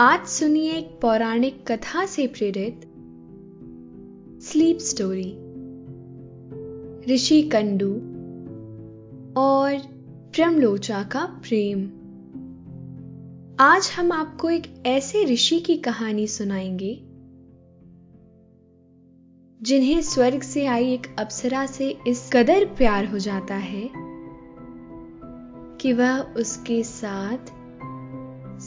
आज सुनिए एक पौराणिक कथा से प्रेरित स्लीप स्टोरी। ऋषि कंडू और प्रमलोचा का प्रेम। आज हम आपको एक ऐसे ऋषि की कहानी सुनाएँगे, जिन्हें स्वर्ग से आई एक अप्सरा से इस कदर प्यार हो जाता है कि वह उसके साथ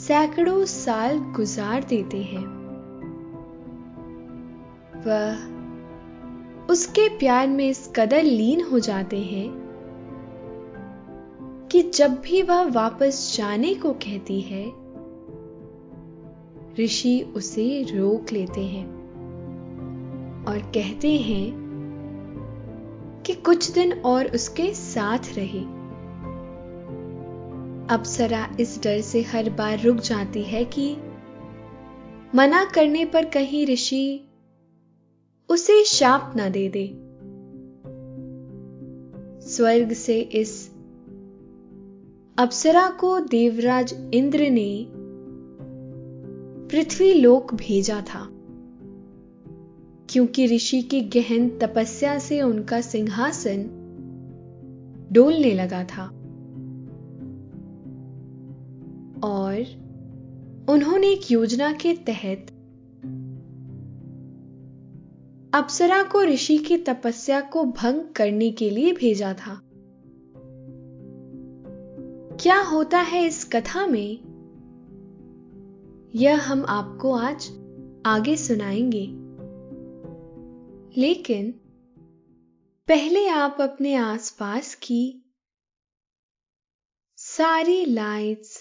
सैकड़ों साल गुजार देते हैं। वह उसके प्यार में इस कदर लीन हो जाते हैं कि जब भी वह वापस जाने को कहती है, ऋषि उसे रोक लेते हैं और कहते हैं कि कुछ दिन और उसके साथ रहे। अप्सरा इस डर से हर बार रुक जाती है कि मना करने पर कहीं ऋषि उसे शाप ना दे दे। स्वर्ग से इस अप्सरा को देवराज इंद्र ने पृथ्वी लोक भेजा था, क्योंकि ऋषि की गहन तपस्या से उनका सिंहासन डोलने लगा था। और उन्होंने एक योजना के तहत अप्सरा को ऋषि की तपस्या को भंग करने के लिए भेजा था। क्या होता है इस कथा में? यह हम आपको आज आगे सुनाएँगे। लेकिन पहले आप अपने आसपास की सारी लाइट्स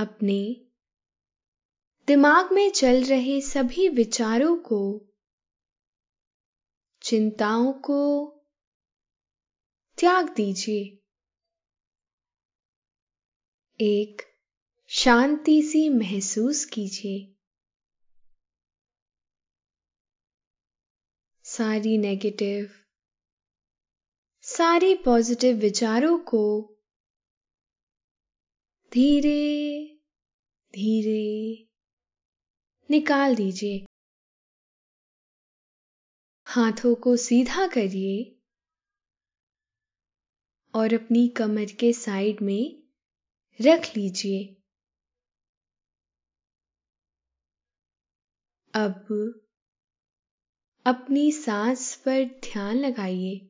अपने दिमाग में चल रहे सभी विचारों को, चिंताओं को त्याग दीजिए। एक शांति सी महसूस कीजिए। सारी नेगेटिव सारी पॉजिटिव विचारों को धीरे धीरे निकाल दीजिए। हाथों को सीधा करिए और अपनी कमर के साइड में रख लीजिए। अब अपनी सांस पर ध्यान लगाइए।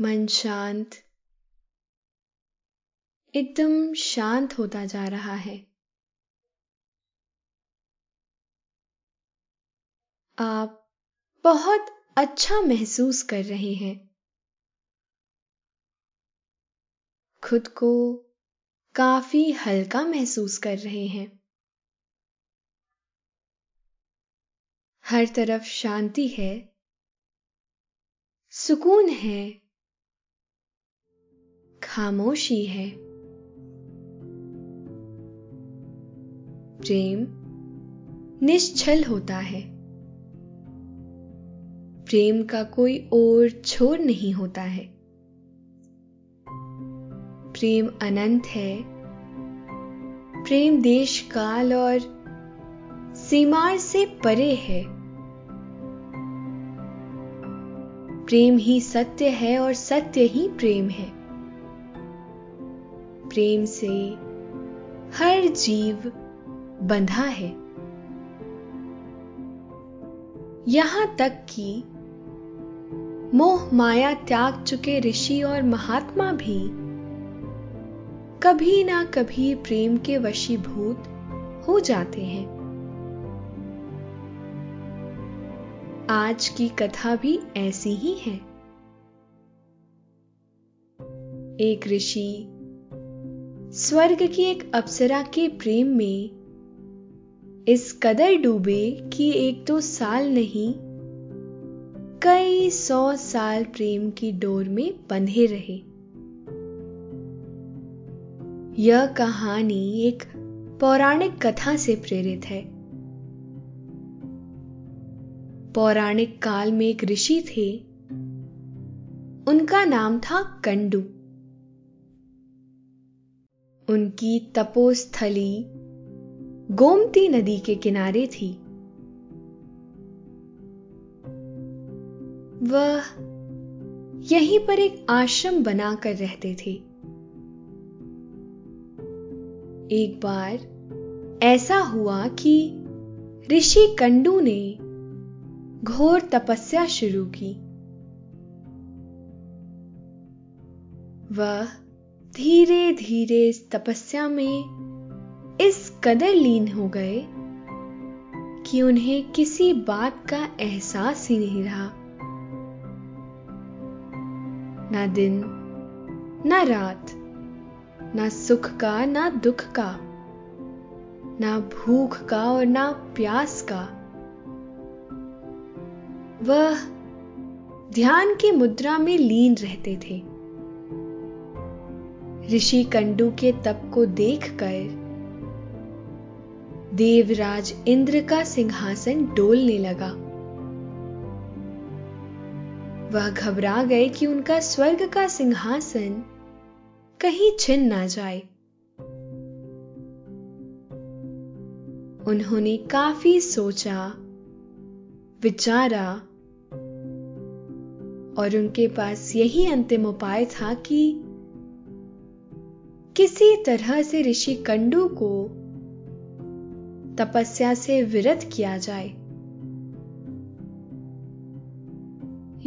मन शांत, एकदम शांत होता जा रहा है। आप बहुत अच्छा महसूस कर रहे हैं। खुद को काफ़ी हल्का महसूस कर रहे हैं। हर तरफ़ शांति है, सुकून है खामोशी है। प्रेम निश्चल होता है। प्रेम का कोई और छोर नहीं होता है। प्रेम अनंत है। प्रेम देश काल और सीमार से परे है। प्रेम ही सत्य है और सत्य ही प्रेम है। प्रेम से हर जीव बंधा है। यहाँ तक कि मोह माया त्याग चुके ऋषि और महात्मा भी कभी ना कभी प्रेम के वशीभूत हो जाते हैं। आज की कथा भी ऐसी ही है। एक ऋषि स्वर्ग की एक अप्सरा के प्रेम में इस कदर डूबे कि एक दो साल नहीं, कई सौ साल प्रेम की डोर में बंधे रहे। यह कहानी एक पौराणिक कथा से प्रेरित है। पौराणिक काल में एक ऋषि थे। उनका नाम था कंडू। उनकी तपोस्थली गोमती नदी के किनारे थी। वह यहीं पर एक आश्रम बनाकर रहते थे। एक बार ऐसा हुआ कि ऋषि कंडू ने घोर तपस्या शुरू की। वह धीरे धीरे इस तपस्या में इस कदर लीन हो गए कि उन्हें किसी बात का एहसास ही नहीं रहा। ना दिन, ना रात, ना सुख का, ना दुख का, ना भूख का और ना प्यास का। वह ध्यान की मुद्रा में लीन रहते थे। ऋषि कंडू के तप को देखकर देवराज इंद्र का सिंहासन डोलने लगा। वह घबरा गए कि उनका स्वर्ग का सिंहासन कहीं छिन ना जाए। उन्होंने काफ़ी सोचा, विचारा और उनके पास यही अंतिम उपाय था कि किसी तरह से ऋषि कंडू को तपस्या से विरत किया जाए।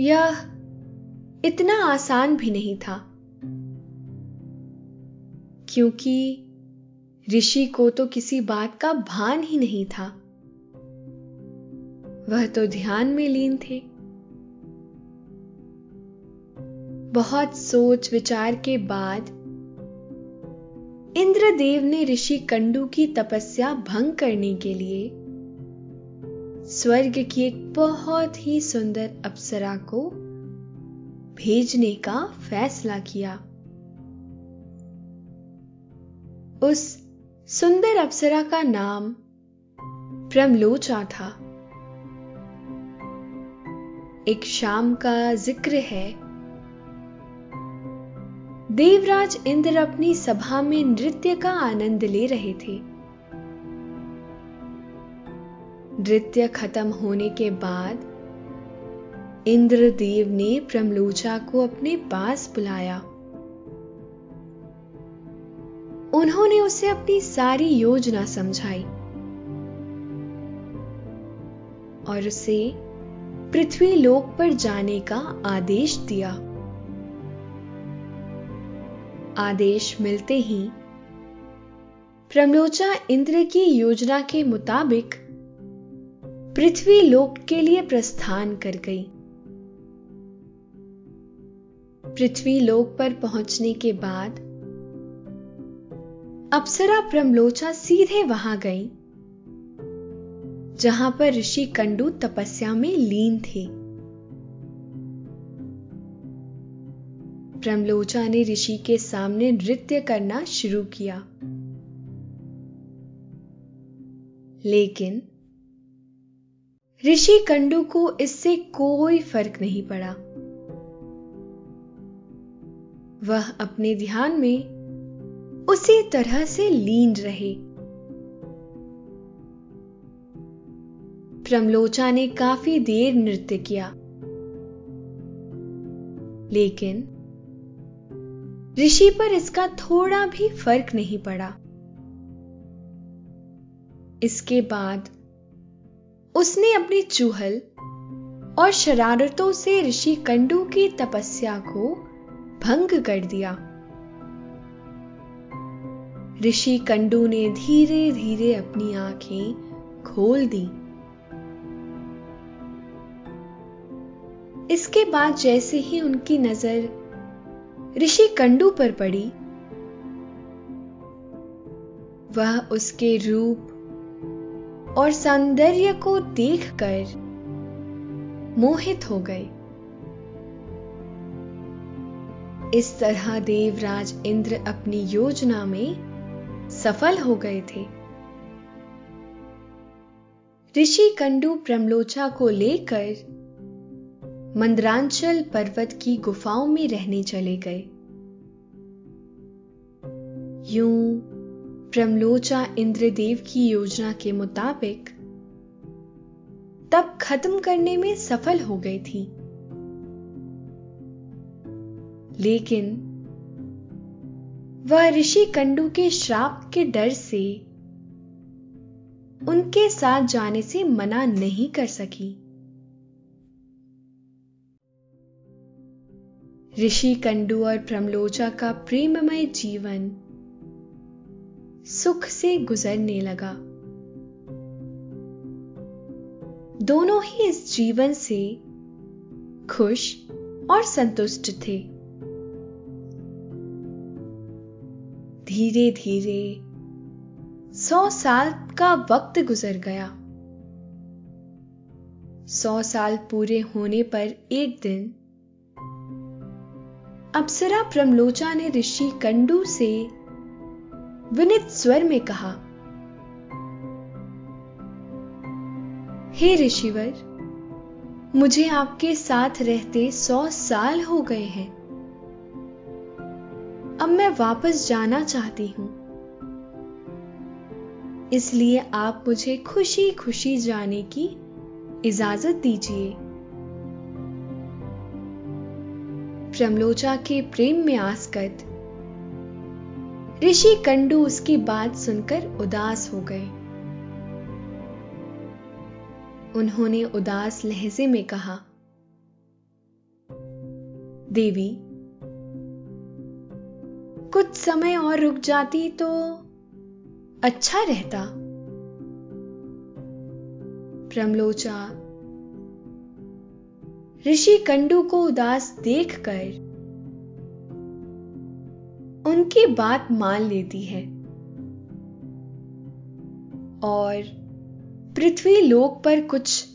यह इतना आसान भी नहीं था, क्योंकि ऋषि को तो किसी बात का भान ही नहीं था। वह तो ध्यान में लीन थे। बहुत सोच विचार के बाद इंद्रदेव ने ऋषि कंडू की तपस्या भंग करने के लिए स्वर्ग की एक बहुत ही सुंदर अप्सरा को भेजने का फैसला किया। उस सुंदर अप्सरा का नाम प्रमलोचा था। एक शाम का ज़िक्र है। देवराज इंद्र अपनी सभा में नृत्य का आनंद ले रहे थे। नृत्य खत्म होने के बाद इंद्रदेव ने प्रमलोचा को अपने पास बुलाया। उन्होंने उसे अपनी सारी योजना समझाई और उसे पृथ्वी लोक पर जाने का आदेश दिया। आदेश मिलते ही प्रमलोचा इंद्र की योजना के मुताबिक पृथ्वी लोक के लिए प्रस्थान कर गई। पृथ्वी लोक पर पहुँचने के बाद अप्सरा प्रमलोचा सीधे वहाँ गई, जहाँ पर ऋषि कंडू तपस्या में लीन थे। प्रमलोचा ने ऋषि के सामने नृत्य करना शुरू किया। लेकिन ऋषि कंडू को इससे कोई फ़र्क नहीं पड़ा। वह अपने ध्यान में उसी तरह से लीन रहे। प्रमलोचा ने काफ़ी देर नृत्य किया। लेकिन ऋषि पर इसका थोड़ा भी फ़र्क नहीं पड़ा। इसके बाद उसने अपनी चूहल और शरारतों से ऋषि कंडू की तपस्या को भंग कर दिया। ऋषि कंडू ने धीरे धीरे अपनी आँखें खोल दी। इसके बाद जैसे ही उनकी नज़र ऋषि कंडू पर पड़ी। वह उसके रूप और सौंदर्य को देखकर मोहित हो गए इस तरह देवराज इंद्र अपनी योजना में सफल हो गए थे। ऋषि कंडू प्रमलोचा को लेकर मंद्रांचल पर्वत की गुफाओं में रहने चले गए। यूँ प्रमलोचा इंद्रदेव की योजना के मुताबिक तब खत्म करने में सफल हो गई थी। लेकिन वह ऋषि कंडू के श्राप के डर से उनके साथ जाने से मना नहीं कर सकी। ऋषि कंडू और प्रमलोचा का प्रेममय जीवन सुख से गुजरने लगा। दोनों ही इस जीवन से खुश और संतुष्ट थे। धीरे धीरे सौ साल का वक्त गुजर गया। सौ साल पूरे होने पर एक दिन अप्सरा प्रमलोचा ने ऋषि कंडू से विनित स्वर में कहा, हे ऋषिवर, मुझे आपके साथ रहते सौ साल हो गए हैं। अब मैं वापस जाना चाहती हूँ। इसलिए आप मुझे खुशी खुशी जाने की इजाज़त दीजिए। प्रमलोचा के प्रेम में आसकत। ऋषि कंडू उसकी बात सुनकर उदास हो गए। उन्होंने उदास लहजे में कहा, देवी, कुछ समय और रुक जाती तो अच्छा रहता प्रमलोचा ऋषि कंडू को उदास देखकर उनकी बात मान लेती है। और पृथ्वी लोक पर कुछ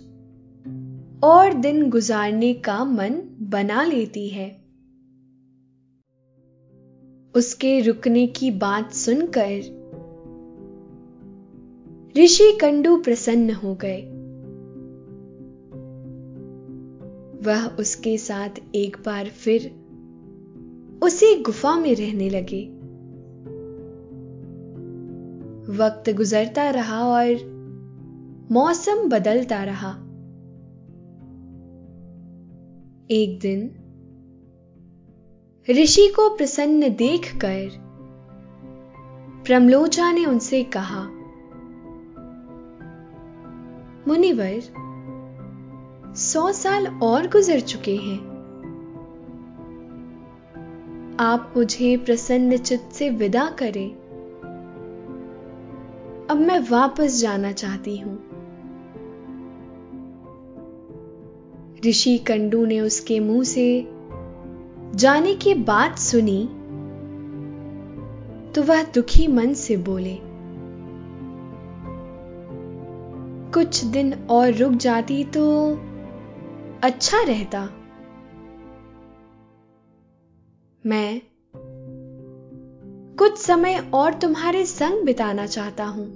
और दिन गुजारने का मन बना लेती है। उसके रुकने की बात सुनकर ऋषि कंडू प्रसन्न हो गए। वह उसके साथ एक बार फिर उसी गुफा में रहने लगे। वक्त गुजरता रहा और मौसम बदलता रहा। एक दिन ऋषि को प्रसन्न देखकर प्रमलोचा ने उनसे कहा, मुनिवर सौ साल और गुजर चुके हैं। आप मुझे प्रसन्न चित्त से विदा करें। अब मैं वापस जाना चाहती हूँ। ऋषि कंडू ने उसके मुँह से जाने की बात सुनी तो वह दुखी मन से बोले, कुछ दिन और रुक जाती तो अच्छा रहता। मैं कुछ समय और तुम्हारे संग बिताना चाहता हूँ।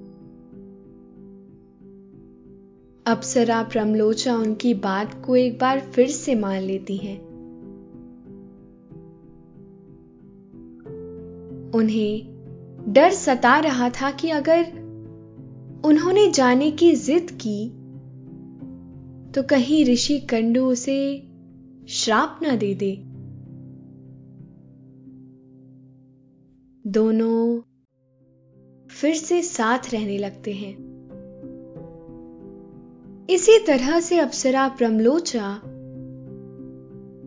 अप्सरा प्रमलोचा उनकी बात को एक बार फिर से मान लेती हैं। उन्हें डर सता रहा था कि अगर उन्होंने जाने की जिद की तो कहीं ऋषि कंडू उसे श्राप ना दे दे। दोनों फिर से साथ रहने लगते हैं। इसी तरह से अप्सरा प्रमलोचा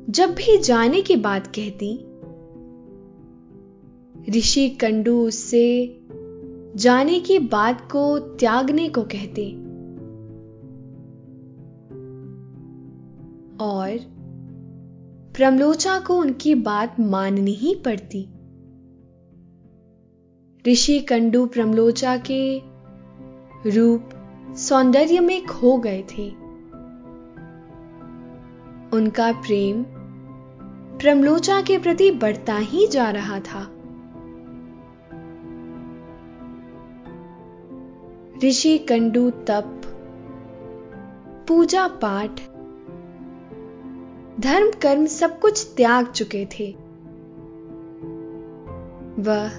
जब भी जाने की बात कहती, ऋषि कंडू उससे जाने की बात को त्यागने को कहते। प्रमलोचा को उनकी बात माननी ही पड़ती। ऋषि कंडू प्रमलोचा के रूप सौंदर्य में खो गए थे। उनका प्रेम प्रमलोचा के प्रति बढ़ता ही जा रहा था। ऋषि कंडू तप, पूजा पाठ धर्म कर्म सब कुछ त्याग चुके थे। वह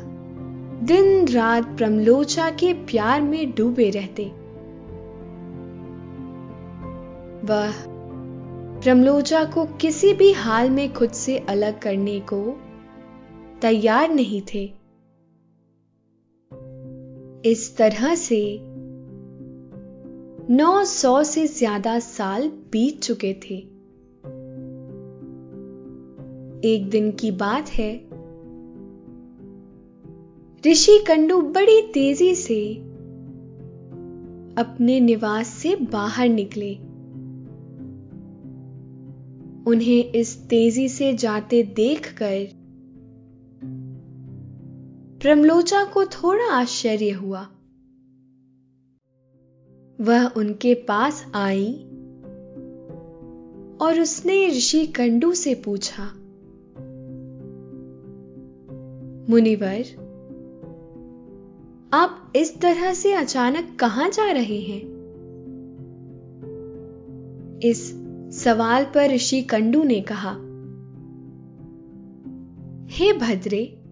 दिन रात प्रमलोचा के प्यार में डूबे रहते। वह प्रमलोचा को किसी भी हाल में खुद से अलग करने को तैयार नहीं थे। इस तरह से नौ सौ से ज़्यादा साल बीत चुके थे। एक दिन की बात है। ऋषि कंडू बड़ी तेज़ी से अपने निवास से बाहर निकले। उन्हें इस तेज़ी से जाते देखकर प्रमलोचा को थोड़ा आश्चर्य हुआ। वह उनके पास आई और उसने ऋषि कंडू से पूछा मुनिवर, आप इस तरह से अचानक कहाँ जा रहे हैं? इस सवाल पर ऋषि कंडू ने कहा, हे भद्रे,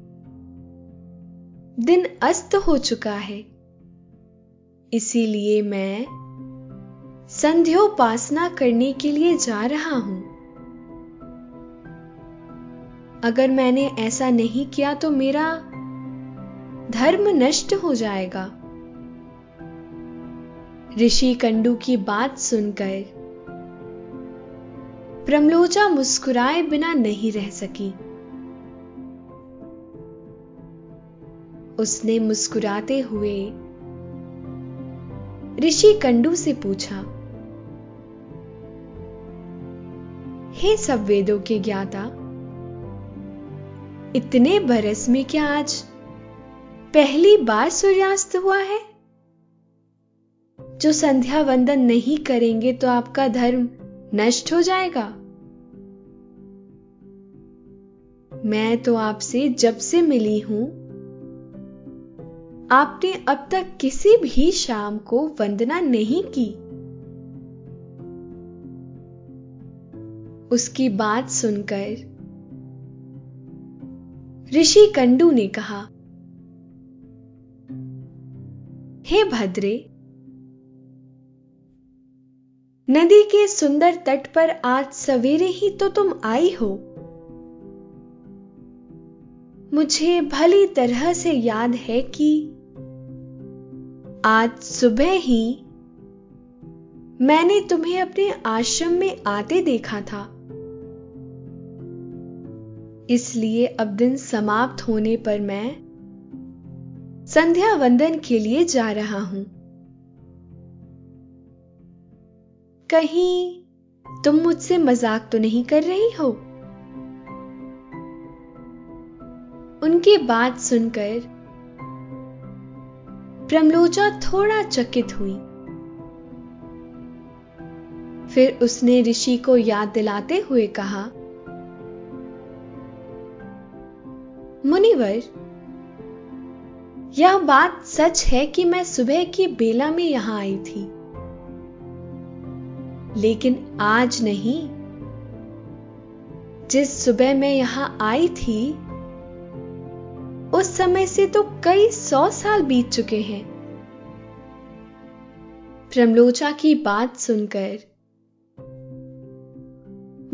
दिन अस्त हो चुका है, इसीलिए मैं संध्योपासना करने के लिए जा रहा हूँ। अगर मैंने ऐसा नहीं किया तो मेरा धर्म नष्ट हो जाएगा। ऋषि कंडू की बात सुनकर प्रमलोचा मुस्कुराए बिना नहीं रह सकी। उसने मुस्कुराते हुए ऋषि कंडू से पूछा, हे सब वेदों के ज्ञाता इतने बरस में क्या आज पहली बार सूर्यास्त हुआ है? जो संध्या वंदन नहीं करेंगे तो आपका धर्म नष्ट हो जाएगा। मैं तो आपसे जब से मिली हूँ, आपने अब तक किसी भी शाम को वंदना नहीं की। उसकी बात सुनकर ऋषि कंडू ने कहा, हे भद्रे, नदी के सुंदर तट पर आज सवेरे ही तो तुम आई हो। मुझे भली तरह से याद है कि आज सुबह ही मैंने तुम्हें अपने आश्रम में आते देखा था। इसलिए अब दिन समाप्त होने पर मैं संध्या वंदन के लिए जा रहा हूँ। कहीं तुम मुझसे मज़ाक तो नहीं कर रही हो? उनकी बात सुनकर प्रमलोचा थोड़ा चकित हुई। फिर उसने ऋषि को याद दिलाते हुए कहा मुनिवर, यह बात सच है कि मैं सुबह की बेला में यहाँ आई थी। लेकिन आज नहीं। जिस सुबह मैं यहाँ आई थी, उस समय से तो कई सौ साल बीत चुके हैं। प्रमलोचा की बात सुनकर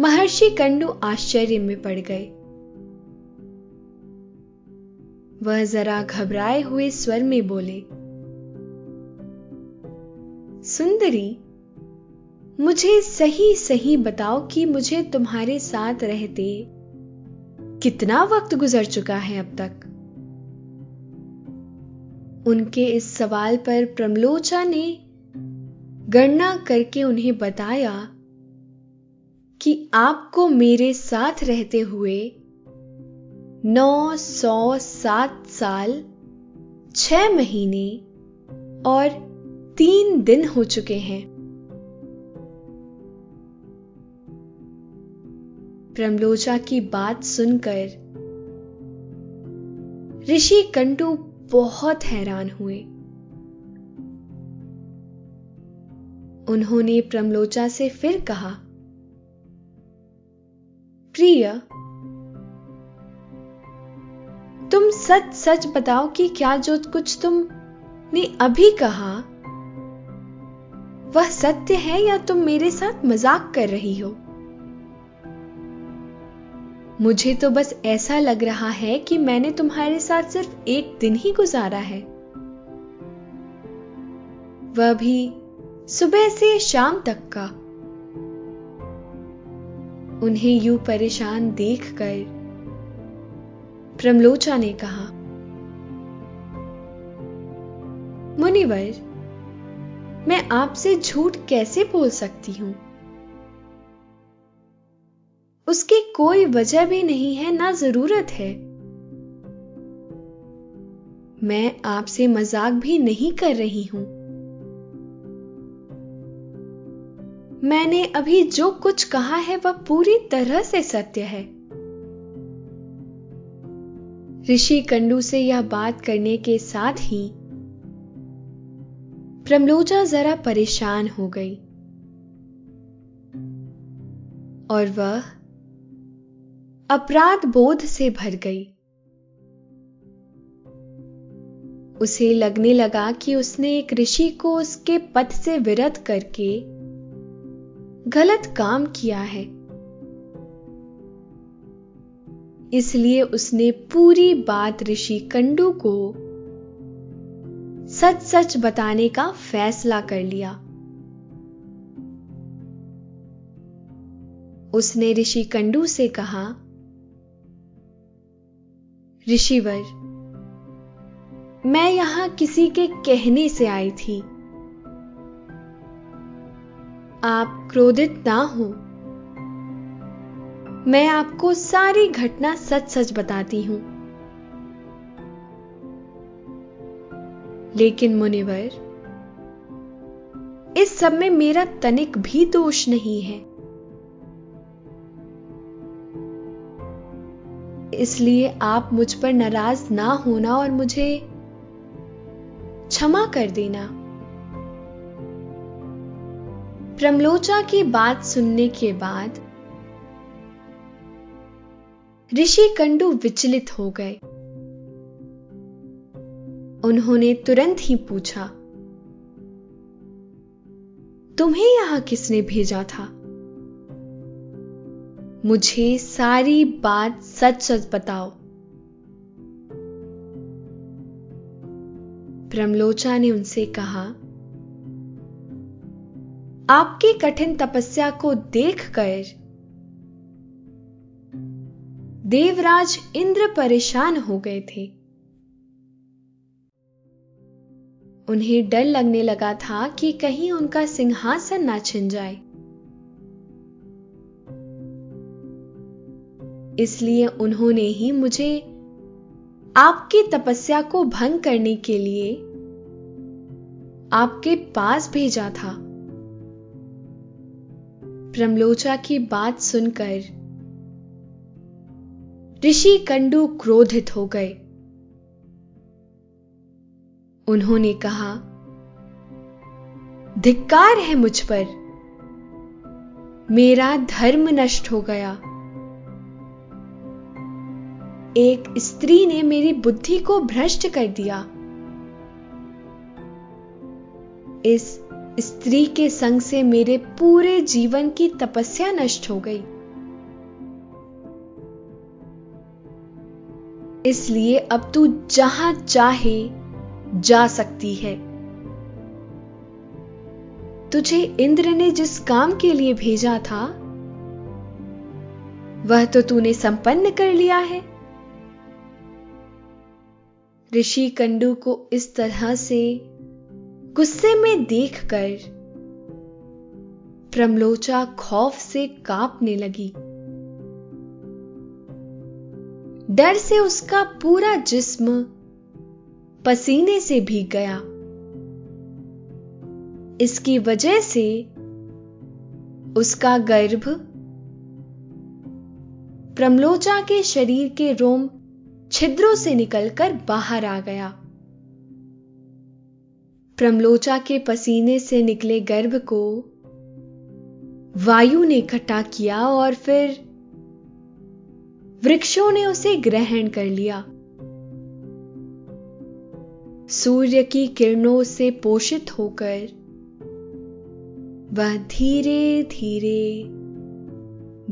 महर्षि कंडू आश्चर्य में पड़ गए। वह जरा घबराए हुए स्वर में बोले, सुंदरी, मुझे सही सही बताओ कि मुझे तुम्हारे साथ रहते कितना वक्त गुजर चुका है अब तक? उनके इस सवाल पर प्रमलोचा ने गणना करके उन्हें बताया कि आपको मेरे साथ रहते हुए नौ सौ सात साल, छह महीने और तीन दिन हो चुके हैं। प्रमलोचा की बात सुनकर ऋषि कंटू बहुत हैरान हुए। उन्होंने प्रमलोचा से फिर कहा, प्रिय तुम सच सच बताओ कि क्या जो कुछ तुमने अभी कहा, वह सत्य है या तुम मेरे साथ मज़ाक कर रही हो? मुझे तो बस ऐसा लग रहा है कि मैंने तुम्हारे साथ सिर्फ़ एक दिन ही गुजारा है। वह भी सुबह से शाम तक का। उन्हें यूँ परेशान देखकर प्रमलोचा ने कहा, मुनिवर, मैं आपसे झूठ कैसे बोल सकती हूँ? उसकी कोई वजह भी नहीं है, ना ज़रूरत है। मैं आपसे मज़ाक भी नहीं कर रही हूँ। मैंने अभी जो कुछ कहा है, वह पूरी तरह से सत्य है। ऋषि कंडू से यह बात करने के साथ ही प्रमलोचा जरा परेशान हो गई और वह अपराध बोध से भर गई। उसे लगने लगा कि उसने एक ऋषि को उसके पथ से विरत करके गलत काम किया है। इसलिए उसने पूरी बात ऋषि कंडू को सच सच बताने का फैसला कर लिया। उसने ऋषि कंडू से कहा, ऋषिवर, मैं यहाँ किसी के कहने से आई थी। आप क्रोधित ना हो। मैं आपको सारी घटना सच सच बताती हूँ। लेकिन मुनिवर, इस सब में मेरा तनिक भी दोष नहीं है। इसलिए आप मुझ पर नाराज़ ना होना और मुझे क्षमा कर देना। प्रमलोचा की बात सुनने के बाद ऋषि कंडू विचलित हो गए। उन्होंने तुरंत ही पूछा, तुम्हें यहाँ किसने भेजा था? मुझे सारी बात सच सच बताओ। प्रमलोचा ने उनसे कहा, आपकी कठिन तपस्या को देखकर देवराज इंद्र परेशान हो गए थे। उन्हें डर लगने लगा था कि कहीं उनका सिंहासन ना छिन जाए। इसलिए उन्होंने ही मुझे आपकी तपस्या को भंग करने के लिए आपके पास भेजा था। प्रमलोचा की बात सुनकर ऋषि कंडू क्रोधित हो गए। उन्होंने कहा, धिक्कार है मुझ पर। मेरा धर्म नष्ट हो गया। एक स्त्री ने मेरी बुद्धि को भ्रष्ट कर दिया। इस स्त्री के संग से मेरे पूरे जीवन की तपस्या नष्ट हो गई। इसलिए अब तू जहाँ चाहे जा सकती है। तुझे इंद्र ने जिस काम के लिए भेजा था, वह तो तूने संपन्न कर लिया है। ऋषि कंडू को इस तरह से गुस्से में देखकर प्रमलोचा खौफ से कांपने लगी। डर से उसका पूरा जिस्म पसीने से भीग गया। इसकी वजह से उसका गर्भ प्रमलोचा के शरीर के रोम छिद्रों से निकलकर बाहर आ गया। प्रमलोचा के पसीने से निकले गर्भ को वायु ने इकट्ठा किया और फिर वृक्षों ने उसे ग्रहण कर लिया। सूर्य की किरणों से पोषित होकर वह धीरे धीरे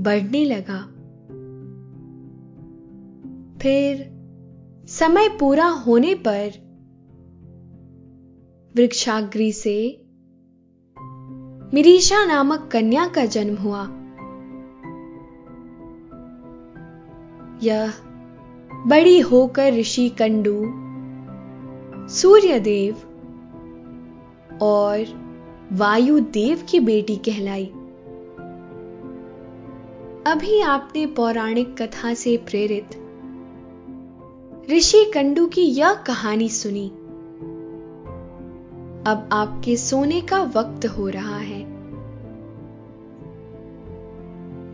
बढ़ने लगा। फिर समय पूरा होने पर वृक्षाग्री से मिरीशा नामक कन्या का जन्म हुआ। यह बड़ी होकर ऋषि कंडू, सूर्यदेव और वायुदेव की बेटी कहलाई। अभी आपने पौराणिक कथा से प्रेरित ऋषि कंडू की यह कहानी सुनी। अब आपके सोने का वक्त हो रहा है।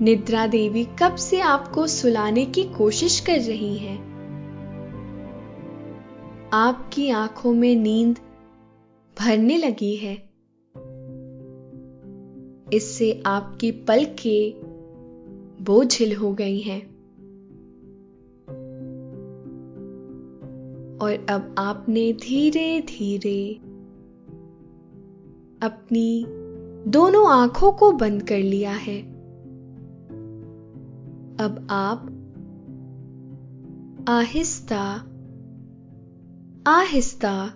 निद्रा देवी कब से आपको सुलाने की कोशिश कर रही हैं? आपकी आँखों में नींद भरने लगी है। इससे आपकी के बोझिल हो गई हैं। और अब आपने धीरे धीरे अपनी दोनों आँखों को बंद कर लिया है। अब आप आहिस्ता आहिस्ता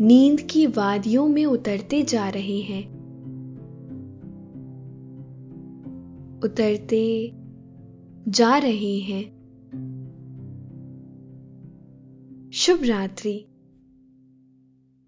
नींद की वादियों में उतरते जा रहे हैं। उतरते जा रहे हैं। शुभ रात्रि।